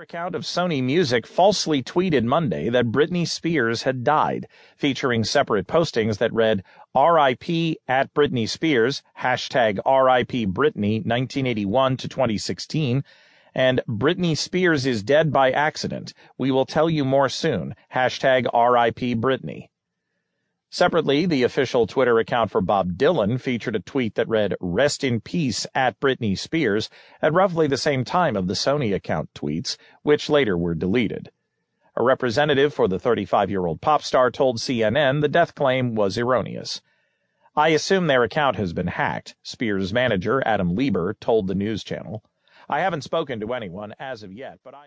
account of Sony Music falsely tweeted Monday that Britney Spears had died, featuring separate postings that read RIP at Britney Spears, hashtag RIP Britney 1981 to 2016, and Britney Spears is dead by accident. We will tell you more soon, hashtag RIP Britney. Separately, the official Twitter account for Bob Dylan featured a tweet that read, Rest in peace at Britney Spears, at roughly the same time of the Sony account tweets, which later were deleted. A representative for the 35 year old pop star told CNN the death claim was erroneous. I assume their account has been hacked, Spears' manager, Adam Leber, told the news channel. I haven't spoken to anyone as of yet, but I.